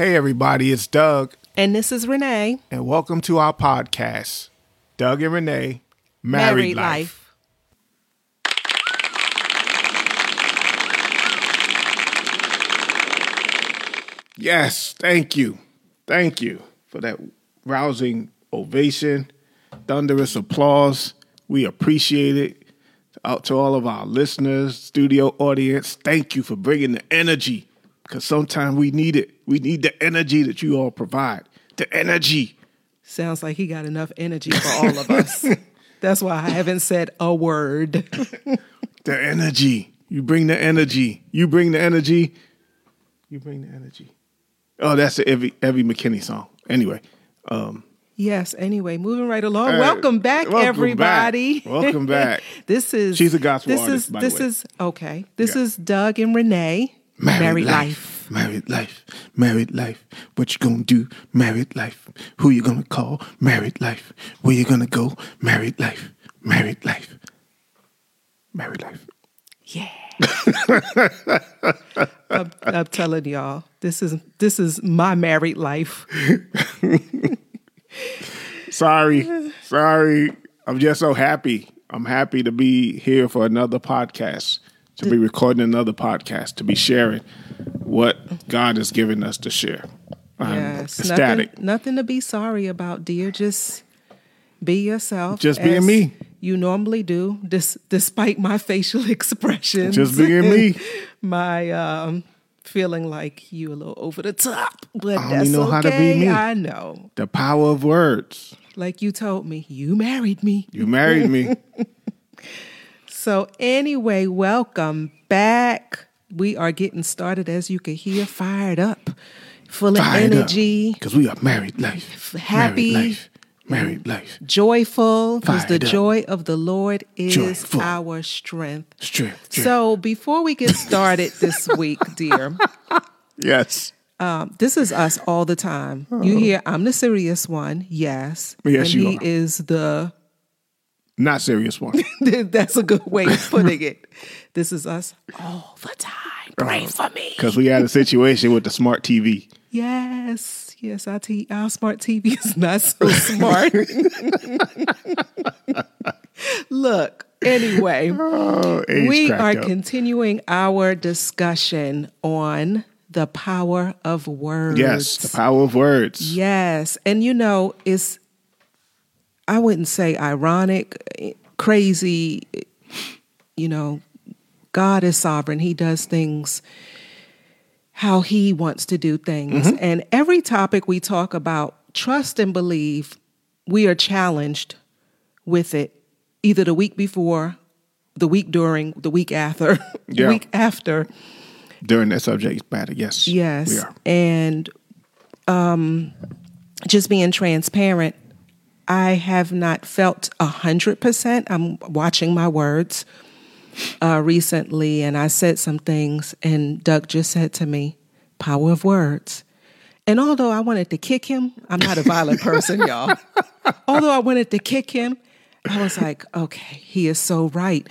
Hey, everybody, it's Doug, And this is Renee. and welcome to our podcast, Doug and Renee Married, Life. Yes, thank you. Thank you for that rousing ovation, thunderous applause. We appreciate it. Out to all of our listeners, studio audience, thank you for bringing the energy because sometimes we need it. We need the energy that you all provide. The energy. Sounds like he got enough energy for all of us. That's why I haven't said a word. The energy. You bring the energy. You bring the energy. You bring the energy. Oh, that's the Evie, Evie McKinney song. Anyway, um, Yes, anyway, moving right along. Hey, welcome back, welcome everybody. back. Welcome back. this is She's a gospel this artist, is by the this is okay. This Yeah. is Doug and Renee. Married, life. Married life. Married life. What you gonna do? Married life. Who you gonna call? Married life. Where you gonna go? Married life. Married life. Married life. Yeah. I'm, I'm telling y'all, this is this is my married life. Sorry. Sorry. I'm just so happy. I'm happy to be here for another podcast, to be recording another podcast, to be sharing what God has given us to share. I'm Yes, ecstatic. Nothing, nothing to be sorry about, dear. Just be yourself. Just being me. You normally do, dis- despite my facial expressions. Just being me. my um, feeling like you a little over the top, but I that's know okay. how to be me. I know. The power of words. Like you told me, you married me. You married me. So anyway, welcome back. We are getting started, as you can hear, fired up, full of energy. Because we are married life. Happy. Married life. Married life. joyful because the up. joy of the Lord is Joyful. our strength. Strength. strength. So before we get started this week, dear, yes. um, this is us all the time. You hear I'm the serious one, yes. Oh. Yes, and you he are. is the Not serious one. that's a good way of putting it. This is us all the time. Uh, Pray for me. Because we had a situation with the smart TV. Yes, yes, our, t- our smart TV is not so smart. Look, anyway, Oh, we are up. continuing our discussion on the power of words. Yes, the power of words. Yes. And you know, it's, I wouldn't say ironic, crazy. You know, God is sovereign. He does things how He wants to do things. Mm-hmm. And every topic we talk about, trust and believe, we are challenged with it either the week before, the week during, the week after, the Yeah. week after. During that subject matter, yes. Yes. And um, just being transparent, I have not felt a hundred percent. I'm watching my words uh, recently, and I said some things, and Doug just said to me, "Power of words." And although I wanted to kick him, I'm not a violent person, y'all. Although I wanted to kick him, I was like, okay, he is so right.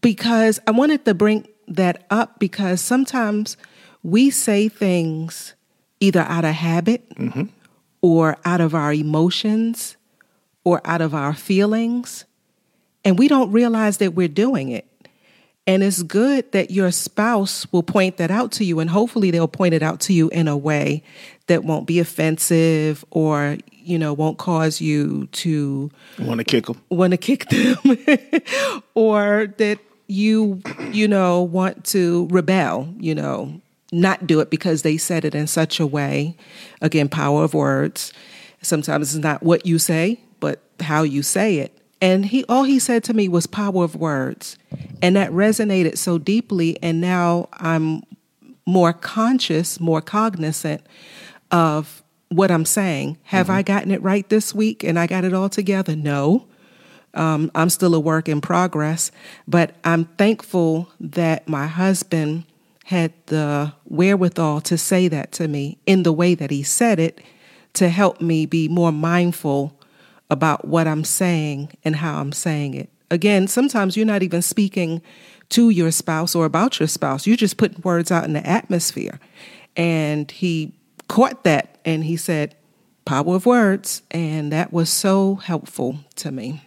Because I wanted to bring that up because sometimes we say things either out of habit or out of our emotions or out of our feelings, and we don't realize that we're doing it. And it's good that your spouse will point that out to you, and hopefully they'll point it out to you in a way that won't be offensive or, you know, won't cause you to Want to kick them? want to kick them or that you, you know, want to rebel, you know, not do it because they said it in such a way. Again, power of words. Sometimes it's not what you say, how you say it. And he all he said to me was power of words. And that resonated so deeply and now I'm more conscious, more cognizant of what I'm saying. Have I gotten it right this week and I got it all together? No. Um, I'm still a work in progress, but I'm thankful that my husband had the wherewithal to say that to me in the way that he said it to help me be more mindful about what I'm saying and how I'm saying it. Again, sometimes you're not even speaking to your spouse or about your spouse. You're just putting words out in the atmosphere. And he caught that and he said, Power of words. And that was so helpful to me.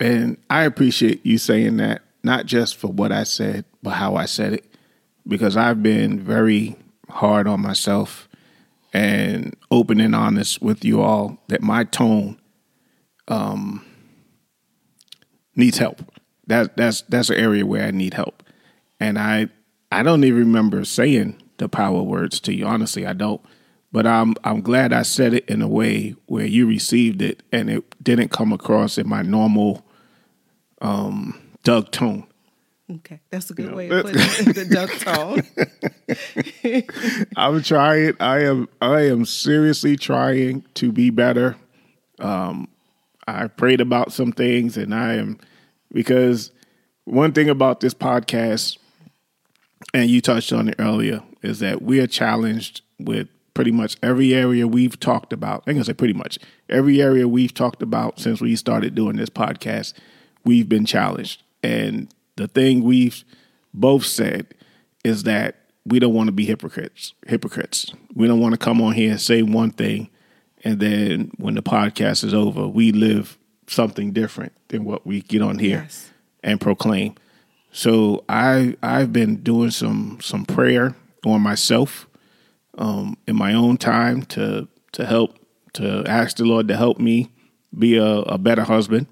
And I appreciate you saying that, not just for what I said, but how I said it, because I've been very hard on myself and open and honest with you all that my tone um, needs help. That that's that's an area where I need help, and I I don't even remember saying the power words to you. Honestly, I don't. But I'm I'm glad I said it in a way where you received it and it didn't come across in my normal um, Doug tone. Okay, that's a good way of putting it. The Doug tone. I'm trying. I am. I am seriously trying to be better. Um, I prayed about some things, and I am because one thing about this podcast, and you touched on it earlier, is that we are challenged with pretty much every area we've talked about. I'm gonna say pretty much every area we've talked about since we started doing this podcast, we've been challenged. And the thing we've both said is that we don't want to be hypocrites. Hypocrites. We don't want to come on here and say one thing, and then when the podcast is over, we live something different than what we get on here yes. and proclaim. So I I've been doing some some prayer on myself um, in my own time to to help to ask the Lord to help me be a, a better husband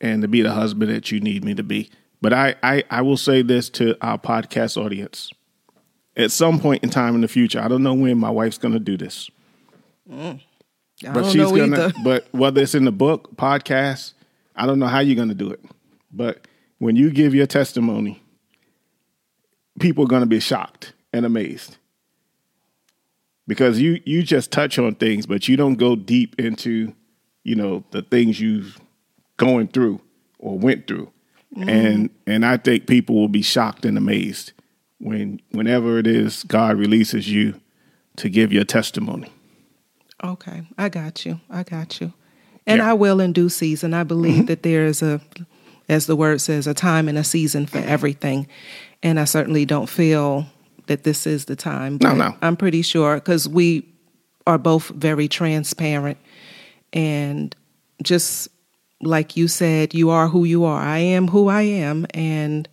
and to be the husband that you need me to be. But I, I, I will say this to our podcast audience. At some point in time in the future, I don't know when my wife's going to do this. Mm. But she's gonna. Either. But whether it's in the book, podcast, I don't know how you're going to do it. But when you give your testimony, people are going to be shocked and amazed because you you just touch on things, but you don't go deep into you know the things you've going through or went through. Mm. And and I think people will be shocked and amazed when whenever it is God releases you to give your testimony. Okay, I got you. I got you. And yeah. I will in due season. I believe mm-hmm. that there is a as the word says, a time and a season for everything. And I certainly don't feel that this is the time. no, no. I'm pretty sure because we are both very transparent and just like you said, you are who you are. I am who I am, and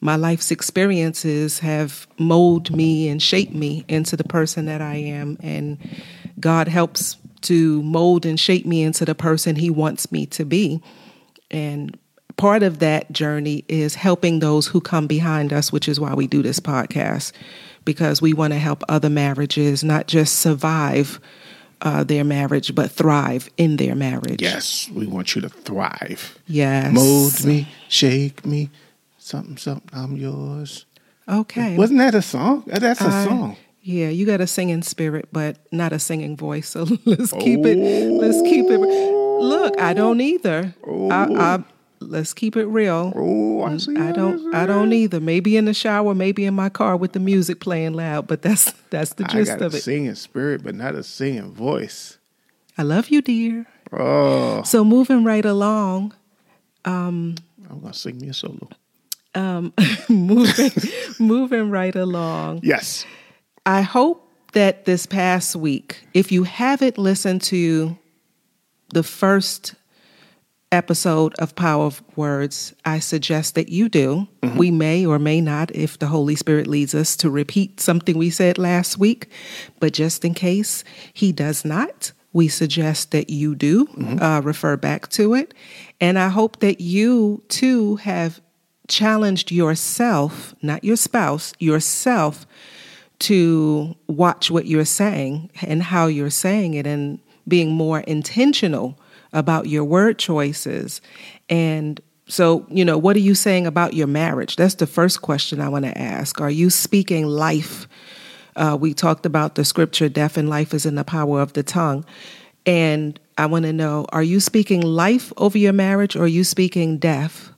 my life's experiences have molded me and shaped me into the person that I am. And God helps to mold and shape me into the person He wants me to be. And part of that journey is helping those who come behind us, which is why we do this podcast, because we want to help other marriages not just survive uh, their marriage, but thrive in their marriage. Yes, we want you to thrive. Yes. Mold me, shake me, something, something, I'm yours. Okay. Wasn't that a song? That's a song. Yeah, you got a singing spirit, but not a singing voice. So let's keep oh. it. Let's keep it. Look, I don't either. Oh. I, I let's keep it real. Oh, I see. I don't. I don't either. Maybe in the shower, maybe in my car with the music playing loud. But that's that's the gist I got of a it. Singing spirit, but not a singing voice. I love you, dear. Oh. So moving right along. Um, I'm gonna sing me a solo. Um, moving, moving right along. Yes. I hope that this past week, if you haven't listened to the first episode of Power of Words, I suggest that you do. Mm-hmm. We may or may not, if the Holy Spirit leads us to repeat something we said last week, but just in case He does not, we suggest that you do mm-hmm. uh, refer back to it. And I hope that you too have challenged yourself, not your spouse, yourself, to watch what you're saying and how you're saying it and being more intentional about your word choices. And so, you know, what are you saying about your marriage? That's the first question I want to ask. Are you speaking life? Uh, we talked about the scripture, death and life is in the power of the tongue. And I want to know, are you speaking life over your marriage or are you speaking death?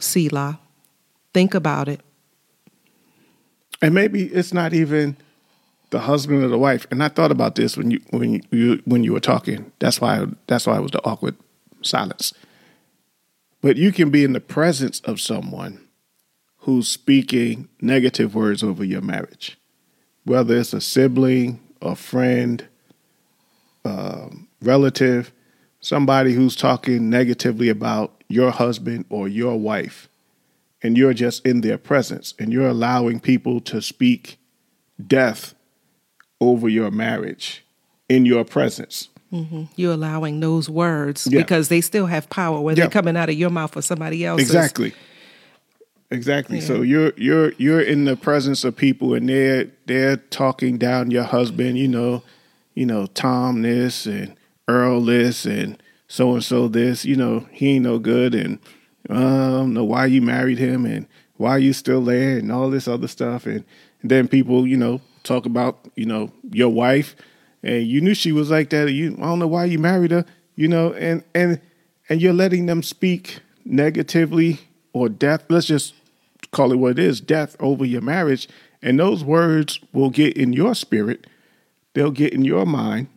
Selah. Think about it. And maybe it's not even the husband or the wife. And I thought about this when you when you when you were talking. That's why that's why it was the awkward silence. But you can be in the presence of someone who's speaking negative words over your marriage, whether it's a sibling, a friend, um, relative, somebody who's talking negatively about your husband or your wife, and you're just in their presence and you're allowing people to speak death over your marriage in your presence. Mm-hmm. You're allowing those words Yeah. because they still have power, whether Yeah. they're coming out of your mouth or somebody else's. Exactly. Exactly. So you're you're you're in the presence of people and they're they're talking down your husband, you know, you know, Tom this and Earl this and so and so this, you know, he ain't no good and um why you married him and why you still there and all this other stuff and, and then people, you know, talk about, you know, your wife and you knew she was like that. You I don't know why you married her, you know, and and and you're letting them speak negatively or death. Let's just call it what it is, death over your marriage. And those words will get in your spirit. They'll get in your mind.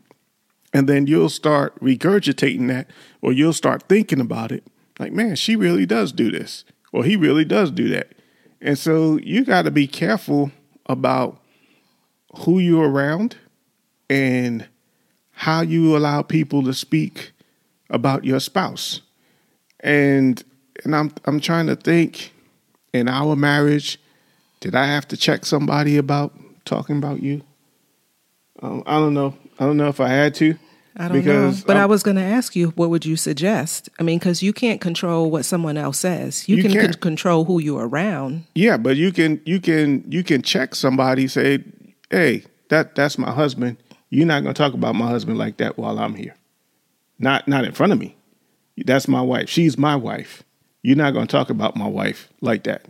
And then you'll start regurgitating that, or you'll start thinking about it. Like, man, she really does do this, or he really does do that. And so you got to be careful about who you're around and how you allow people to speak about your spouse. And and I'm I'm trying to think in our marriage, did I have to check somebody about talking about you? Um, I don't know. I don't know if I had to. I don't know. But i was going to ask you, what would you suggest? I mean, because you can't control what someone else says. You, You can can't. control who you're around. Yeah, but you can you can you can check somebody. Say, hey, that that's my husband. You're not gonna talk about my husband like that while I'm here. Not not in front of me. That's my wife. She's my wife. You're not gonna talk about my wife like that.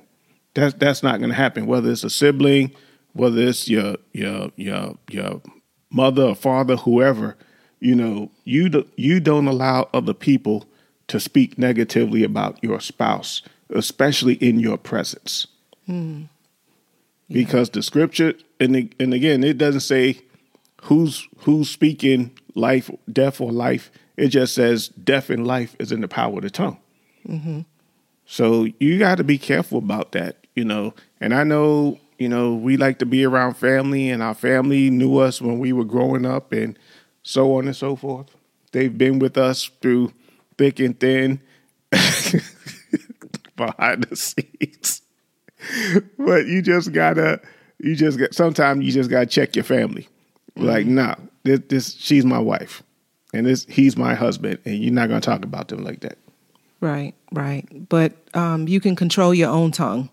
That's that's not gonna happen. Whether it's a sibling, whether it's your your your your mother or father, whoever, you know, you do, you don't allow other people to speak negatively about your spouse, especially in your presence. Hmm. Because the scripture and the- and again it doesn't say who's who's speaking life death or life. It just says death and life is in the power of the tongue. Mm-hmm. So you got to be careful about that you know. And i know you know we like to be around family and our family knew us when we were growing up and so on and so forth. They've been with us through thick and thin behind the scenes. But you just gotta you just got sometimes you just gotta check your family. Like nah this, this she's my wife and this he's my husband and you're not gonna talk about them like that. Right, right. But um, you can control your own tongue.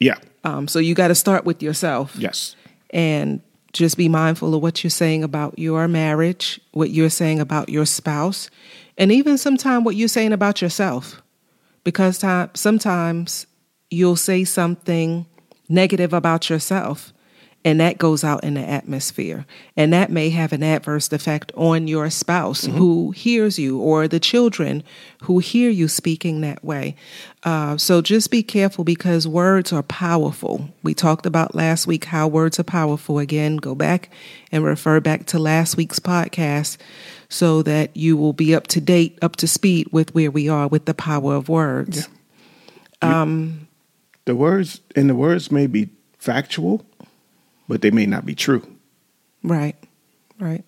yeah. Um, so you got to start with yourself. yes. And just be mindful of what you're saying about your marriage, what you're saying about your spouse, and even sometimes what you're saying about yourself. Because sometimes you'll say something negative about yourself, and that goes out in the atmosphere. And that may have an adverse effect on your spouse who hears you or the children who hear you speaking that way. Uh, so just be careful because words are powerful. We talked about last week how words are powerful. Again, go back and refer back to last week's podcast so that you will be up to date, up to speed with where we are with the power of words. Um, the words and the words may be factual but they may not be true Right, right.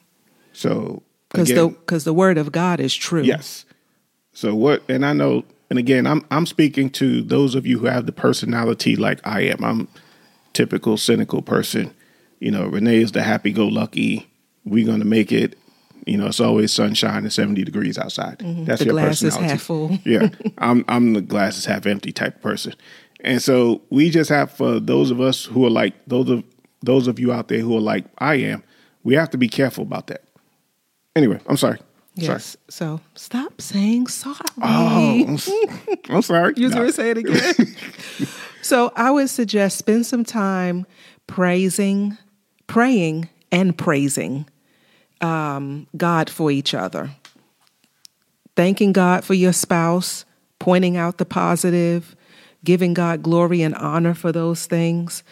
so Because the because the word of God is true. Yes. So what? And I know. And again, I'm I'm speaking to those of you who have the personality like I am. I'm typical cynical person. You know, Renee is the happy-go-lucky. We're gonna make it. You know, it's always sunshine and 70 degrees outside. That's Mm-hmm. The your glass is personality. half full. yeah, I'm I'm the glass is half empty type of person. And so we just have for those of us who are like those of those of you out there who are like I am, we have to be careful about that. Anyway, I'm sorry. Sorry. Yes. So stop saying sorry. Oh, I'm, I'm sorry. You No. to say it again. so I would suggest spend some time praising, praying, and praising um, God for each other. Thanking God for your spouse, pointing out the positive, giving God glory and honor for those things.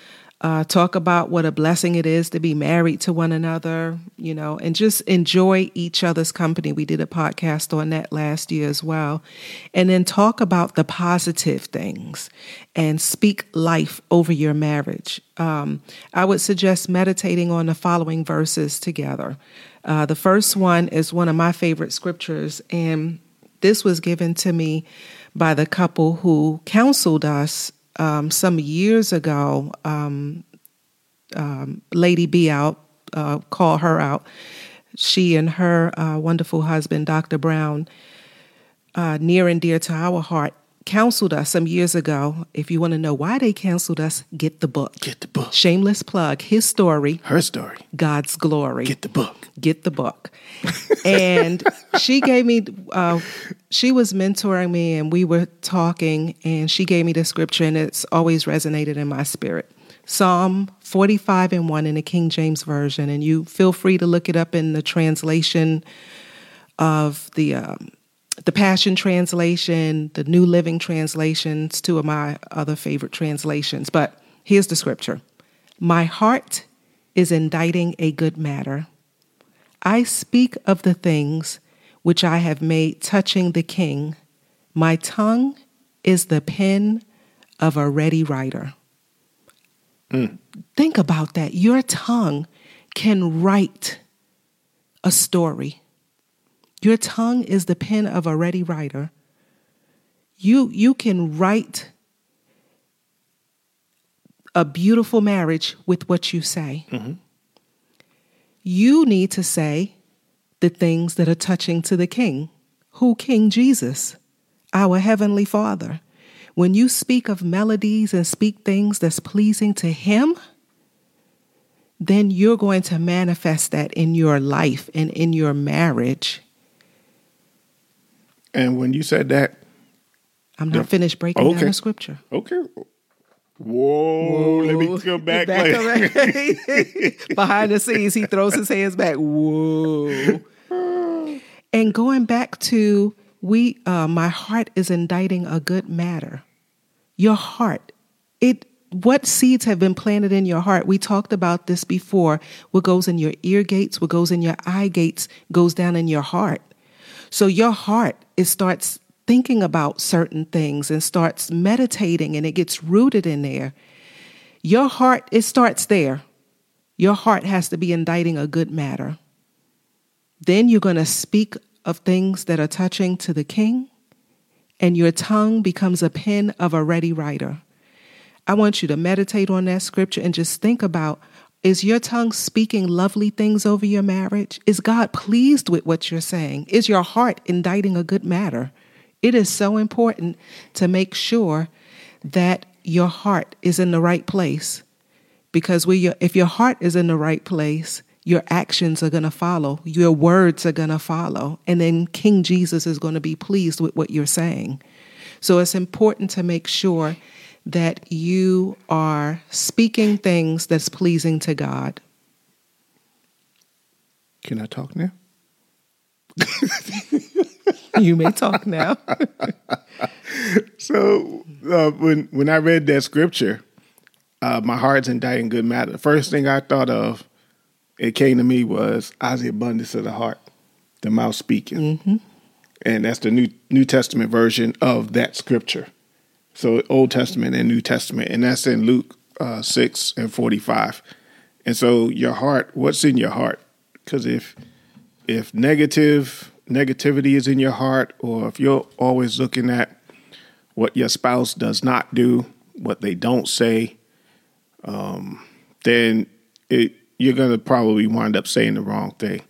Uh, talk about what a blessing it is to be married to one another, you know, and just enjoy each other's company. We did a podcast on that last year as well. And then talk about the positive things and speak life over your marriage. Um, I would suggest meditating on the following verses together. Uh, the first one is one of my favorite scriptures, and this was given to me by the couple who counseled us um, some years ago, um, um, Lady B out, uh, call her out. She and her uh, wonderful husband, Dr. Brown, uh, near and dear to our heart, counseled us some years ago. If you want to know why they counseled us, get the book. Get the book. Shameless plug. His story. Her story. God's glory. Get the book. Get the book. and she gave me, uh, she was mentoring me, and we were talking, and she gave me the scripture, and it's always resonated in my spirit. Psalm 45 and 1 in the King James Version, and you feel free to look it up in the translation of the um, the Passion Translation, the New Living Translations, two of my other favorite translations. But here's the scripture My heart is inditing a good matter. I speak of the things which I have made touching the king. My tongue is the pen of a ready writer. Mm. Think about that. Your tongue can write a story. Your tongue is the pen of a ready writer. You, you can write a beautiful marriage with what you say. Mm-hmm. You need to say the things that are touching to the King. Who? King Jesus, our Heavenly Father. When you speak of melodies and speak things that's pleasing to Him, then you're going to manifest that in your life and in your marriage. And when you said that, I'm not the, finished breaking okay. down the scripture. Okay. Whoa, Whoa. let me come back. back Behind the scenes, he throws his hands back. Whoa. and going back to we uh, my heart is inditing a good matter. Your heart. It what seeds have been planted in your heart? We talked about this before. What goes in your ear gates, what goes in your eye gates, goes down in your heart. So your heart, it starts thinking about certain things and starts meditating and it gets rooted in there. Your heart, it starts there. Your heart has to be inditing a good matter. Then you're going to speak of things that are touching to the king, and your tongue becomes a pen of a ready writer. I want you to meditate on that scripture and just think about is your tongue speaking lovely things over your marriage? Is God pleased with what you're saying? Is your heart inditing a good matter? It is so important to make sure that your heart is in the right place because if your heart is in the right place, your actions are going to follow, your words are going to follow, and then King Jesus is going to be pleased with what you're saying. So it's important to make sure that you are speaking things that's pleasing to God. Can I talk now? you may talk now. so uh, when when I read that scripture, uh, my heart's inditing good matter. The first thing I thought of, it came to me was out of the abundance of the heart, the mouth speaking, mm-hmm. and that's the new New Testament version of that scripture. So Old Testament and New Testament, and that's in Luke uh, six and forty five. And so your heart, what's in your heart? Because if if negative negativity is in your heart, or if you're always looking at what your spouse does not do, what they don't say, um, then it, you're going to probably wind up saying the wrong thing.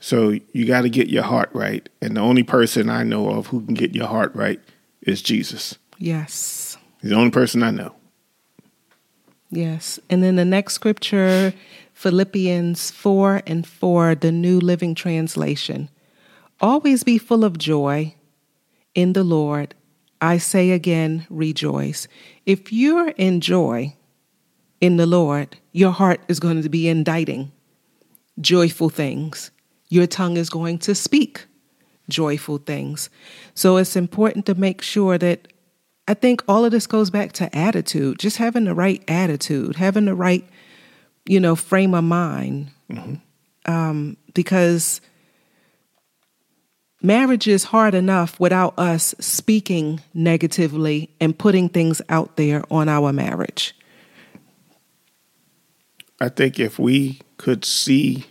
So you got to get your heart right. And the only person I know of who can get your heart right is Jesus. Yes. He's the only person I know. Yes. And then the next scripture, Philippians 4 and 4, the New Living Translation. Always be full of joy in the Lord. I say again, rejoice. If you're in joy in the Lord, your heart is going to be inditing joyful things. Your tongue is going to speak joyful things. So it's important to make sure that I think all of this goes back to attitude, just having the right attitude, having the right, you know, frame of mind. Um, because marriage is hard enough without us speaking negatively and putting things out there on our marriage. I think if we could see,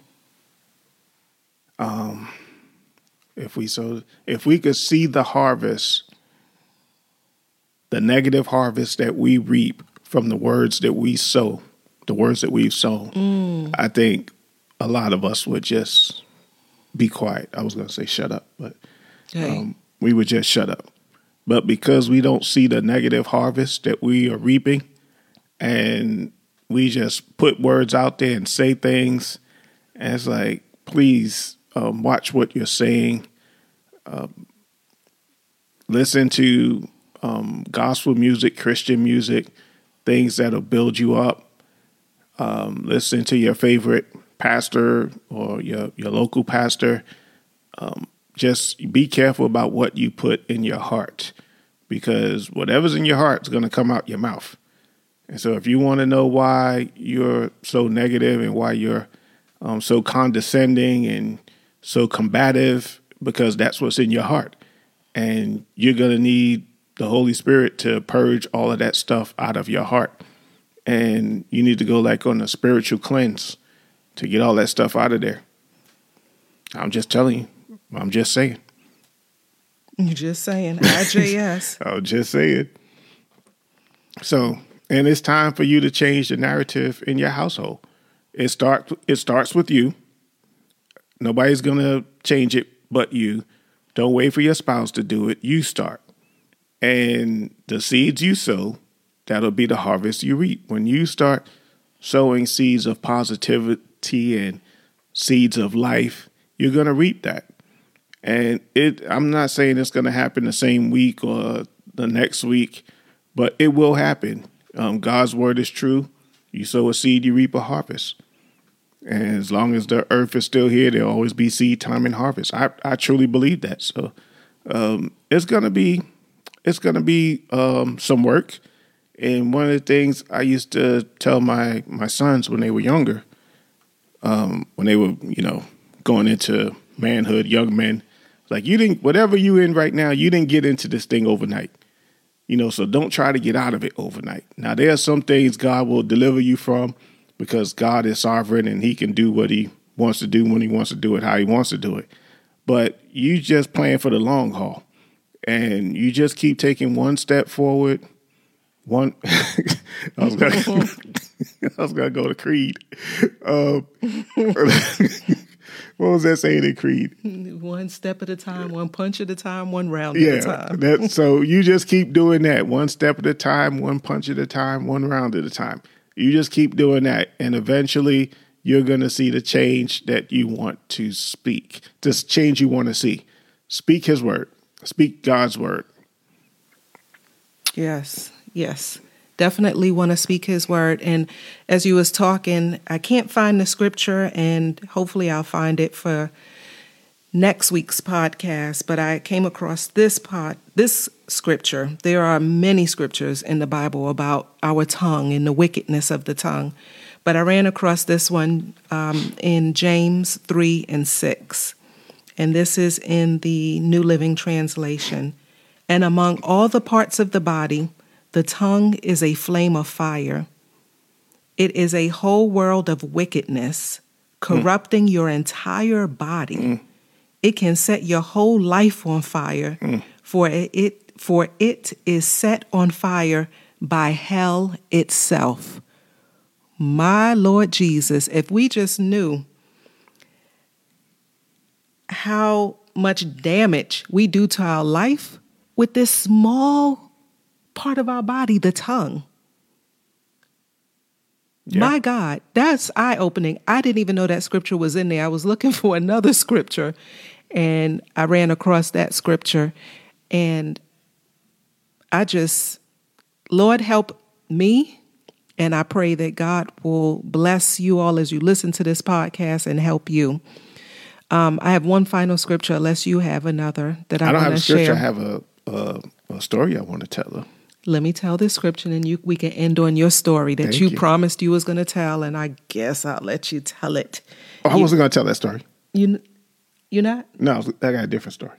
um, if we so if we could see the harvest, the negative harvest that we reap from the words that we sow, the words that we've sown, I think a lot of us would just be quiet. I was going to say shut up, but Okay. um, we would just shut up. But because we don't see the negative harvest that we are reaping, and we just put words out there and say things, and it's like, please um, watch what you're saying. Um, listen to um, gospel music, Christian music, things that'll build you up. Um, listen to your favorite pastor or your your local pastor just be careful about what you put in your heart because whatever's in your heart is going to come out your mouth. And so, if you want to know why you're so negative and why you're um, so condescending and so combative, because that's what's in your heart. And you're going to need the Holy Spirit to purge all of that stuff out of your heart. And you need to go like on a spiritual cleanse to get all that stuff out of there. I'm just telling you. I'm just saying. You're just saying, IJS. I'll just say it. So, and it's time for you to change the narrative in your household. It start it starts with you. Nobody's gonna change it but you. Don't wait for your spouse to do it. You start. And the seeds you sow, that'll be the harvest you reap. When you start sowing seeds of positivity and seeds of life, you're gonna reap that. And it I'm not saying it's gonna happen the same week or the next week, but it will happen. Um, God's word is true. You sow a seed, you reap a harvest. And as long as the earth is still here, there'll always be seed time and harvest. I, I truly believe that. So um, it's gonna be it's gonna be um, some work. And one of the things I used to tell my my sons when they were younger, um, when they were you know going into manhood, young men, like you didn't whatever you in right now, you didn't get into this thing overnight. You know, so don't try to get out of it overnight. Now there are some things God will deliver you from because God is sovereign and he can do what he wants to do when he wants to do it, how he wants to do it. But you just plan for the long haul. And you just keep taking one step forward. One I was gonna I was gonna go to Creed. Um, what was that saying in Creed? one step at a time, one punch at a time, one round at a time. that, so you just keep doing that one step at a time, one punch at a time, one round at a time. You just keep doing that, and eventually you're going to see the change that you want to speak, this change you want to see. Speak His word, speak God's word. Yes, yes. Definitely want to speak his word. And as you was talking, I can't find the scripture and hopefully I'll find it for next week's podcast, but I came across this pod this scripture. There are many scriptures in the Bible about our tongue and the wickedness of the tongue. But I ran across this one um, in James 3 and 6. And this is in the New Living Translation. And among all the parts of the body, the tongue is a flame of fire. It is a whole world of wickedness, corrupting your entire body. It can set your whole life on fire, for it for it is set on fire by hell itself. My Lord Jesus, if we just knew how much damage we do to our life with this small part of our body, the tongue. Yeah. My God, that's eye opening. I didn't even know that scripture was in there. I was looking for another scripture and I ran across that scripture and I just, Lord, help me. And I pray that God will bless you all as you listen to this podcast and help you. Um, I have one final scripture, unless you have another that I, I don't have a scripture. share. I have a, a a story I want to tell her. Let me tell this scripture, and you we can end on your story that Thank you, you. promised you was going to tell, and I guess I'll let you tell it. Oh, I wasn't going to tell that story. You, you not? No, I got a different story.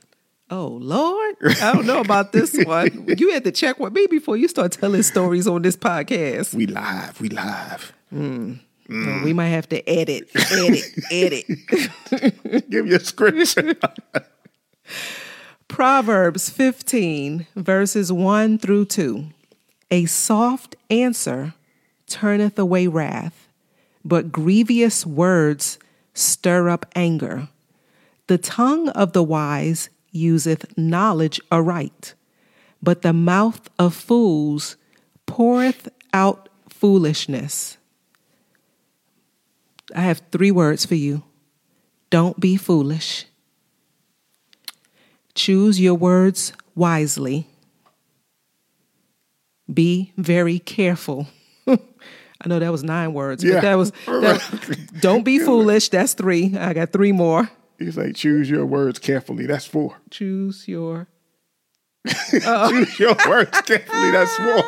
Oh Lord, I don't know about this one. You had to check with me before you start telling stories on this podcast. We live. We live. Well, mm-hmm. we might have to edit, edit, edit. Give you a scripture. Proverbs 15, verses 1 through 2. A soft answer turneth away wrath, but grievous words stir up anger. The tongue of the wise useth knowledge aright, but the mouth of fools poureth out foolishness. I have three words for you. Don't be foolish. Choose your words wisely. Be very careful. I know that was nine words, Yeah. but that was that, don't be foolish. That's three. I got three more. He's like, choose your words carefully. That's four. Choose your. Choose your words carefully. That's four.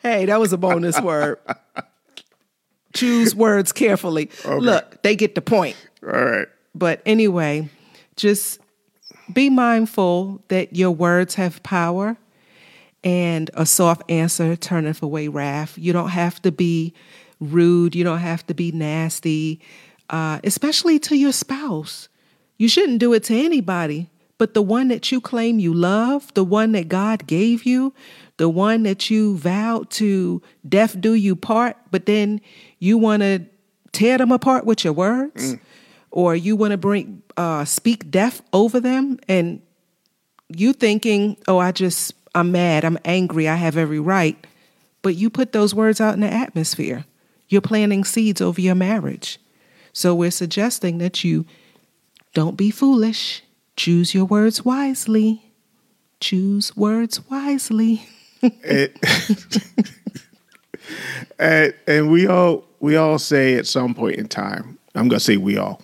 Hey, that was a bonus word. Choose words carefully. Look, they get the point. All right. But anyway, just be mindful that your words have power and a soft answer turneth away wrath. You don't have to be rude, you don't have to be nasty, uh, especially to your spouse. You shouldn't do it to anybody, but the one that you claim you love, the one that God gave you, the one that you vowed to death do you part, but then you want to tear them apart with your words, or you want to bring uh, speak death over them, and you thinking, oh, I just I'm mad, I'm angry, I have every right, but you put those words out in the atmosphere. You're planting seeds over your marriage. So we're suggesting that you don't be foolish. Choose your words wisely. Choose words wisely. and, and, and we all we all say at some point in time i'm going to say we all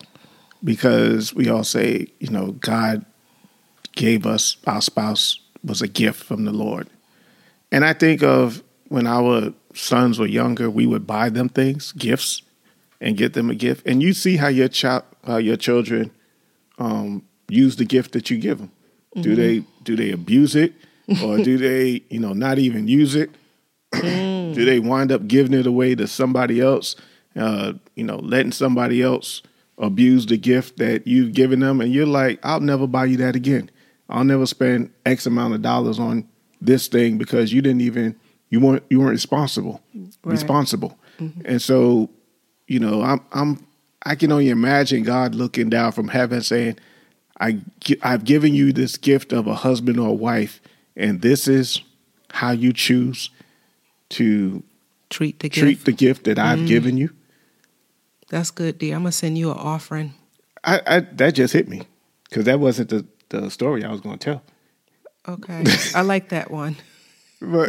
because we all say you know god gave us our spouse was a gift from the lord. And i think of when our sons were younger we would buy them things gifts and get them a gift. And you see how your child how your children um, use the gift that you give them. Do they do they abuse it? Or do they you know not even use it do they wind up giving it away to somebody else uh, you know letting somebody else abuse the gift that you've given them? And you're like i'll never buy you that again. I'll never spend x amount of dollars on this thing because you didn't even you weren't you weren't responsible Right. responsible. And so you know i'm i'm i can only imagine god looking down from heaven saying I I've given you this gift of a husband or a wife, and this is how you choose to Treat the treat gift. the gift that I've mm-hmm. given you. That's good, dear. I'm gonna send you an offering. I, I that just hit me because that wasn't the, the story I was going to tell. Okay, I like that one. But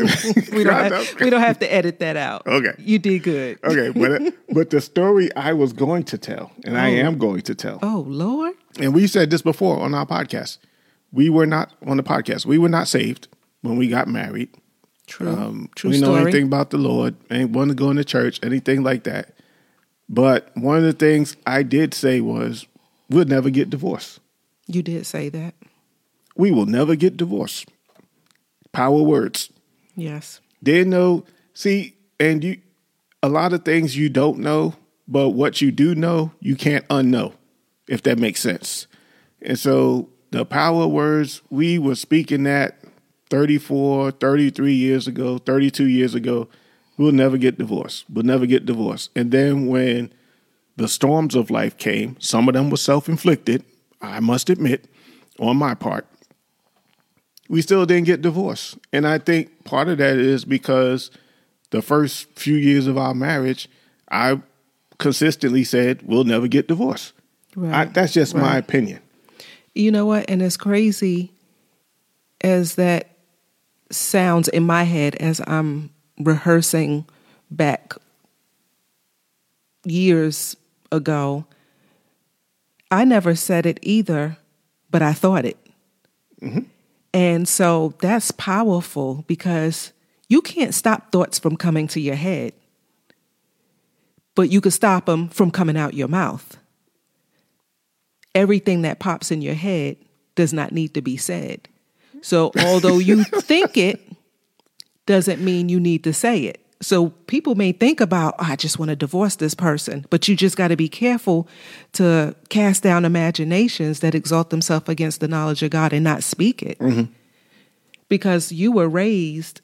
We don't have, we don't have to edit that out. Okay. you did good. okay, but uh, but the story I was going to tell, and I oh. am going to tell, Oh Lord, and we said this before on our podcast. We were not on the podcast. We were not saved when we got married. True, Um, true we know story. anything about the Lord, ain't want to go into church, anything like that. But one of the things I did say was, we'll never get divorced. You did say that. We will never get divorced. Power words. Yes. Didn't know. See, and you, a lot of things you don't know, but what you do know, you can't unknow, if that makes sense. And so the power words, we were speaking that 34, 33 years ago, 32 years ago. We'll never get divorced. We'll never get divorced. And then when the storms of life came, some of them were self inflicted, I must admit, on my part we still didn't get divorced. And I think part of that is because the first few years of our marriage, I consistently said, we'll never get divorced. I, that's just my opinion. You know what? And as crazy as that sounds in my head as I'm rehearsing back years ago, I never said it either, but I thought it. Mm-hmm. And so that's powerful because You can't stop thoughts from coming to your head, but you can stop them from coming out your mouth. Everything that pops in your head does not need to be said. So, although you think it, doesn't mean you need to say it. So people may think about, oh, I just want to divorce this person, but you just got to be careful to cast down imaginations that exalt themselves against the knowledge of God and not speak it. Mm-hmm. Because you were raised,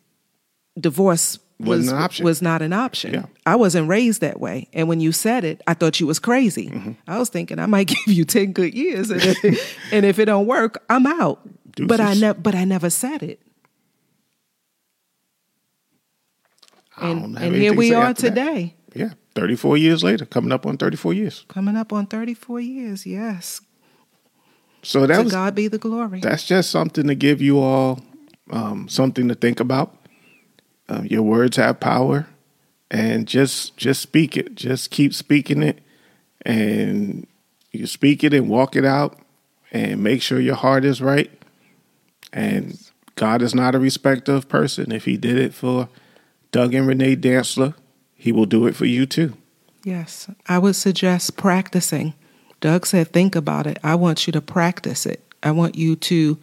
divorce was, was not an option. Yeah. I wasn't raised that way. And when you said it, I thought you was crazy. Mm-hmm. I was thinking I might give you 10 good years and if, and if it don't work, I'm out. Deuces. But I ne- but I never said it. and, and here we are today. That. Yeah, 34 years later, coming up on 34 years. Coming up on 34 years, yes. So that to was, God be the glory. That's just something to give you all um, something to think about. Uh, your words have power, and just just speak it. Just keep speaking it, and you speak it and walk it out, and make sure your heart is right. And God is not a respecter of person. If He did it for Doug and Renee Dantzler, he will do it for you too. Yes, I would suggest practicing. Doug said, think about it. I want you to practice it. I want you to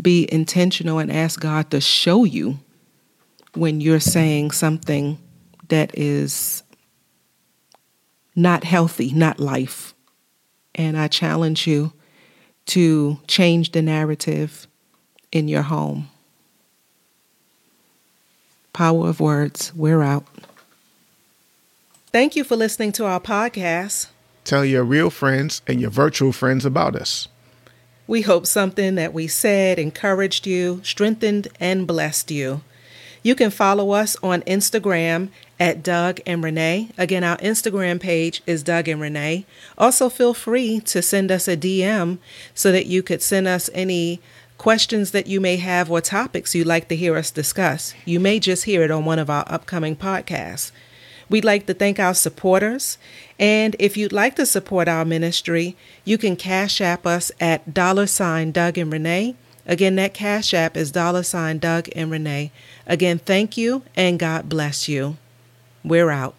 be intentional and ask God to show you when you're saying something that is not healthy, not life. And I challenge you to change the narrative in your home. Power of Words. We're out. Thank you for listening to our podcast. Tell your real friends and your virtual friends about us. We hope something that we said encouraged you, strengthened, and blessed you. You can follow us on Instagram at Doug and Renee. Again, our Instagram page is Doug and Renee. Also, feel free to send us a DM so that you could send us any questions that you may have or topics you'd like to hear us discuss. You may just hear it on one of our upcoming podcasts. We'd like to thank our supporters. And if you'd like to support our ministry, you can cash app us at dollar sign Doug and Renee. Again, that cash app is dollar sign Doug and Renee. Again, thank you and God bless you. We're out.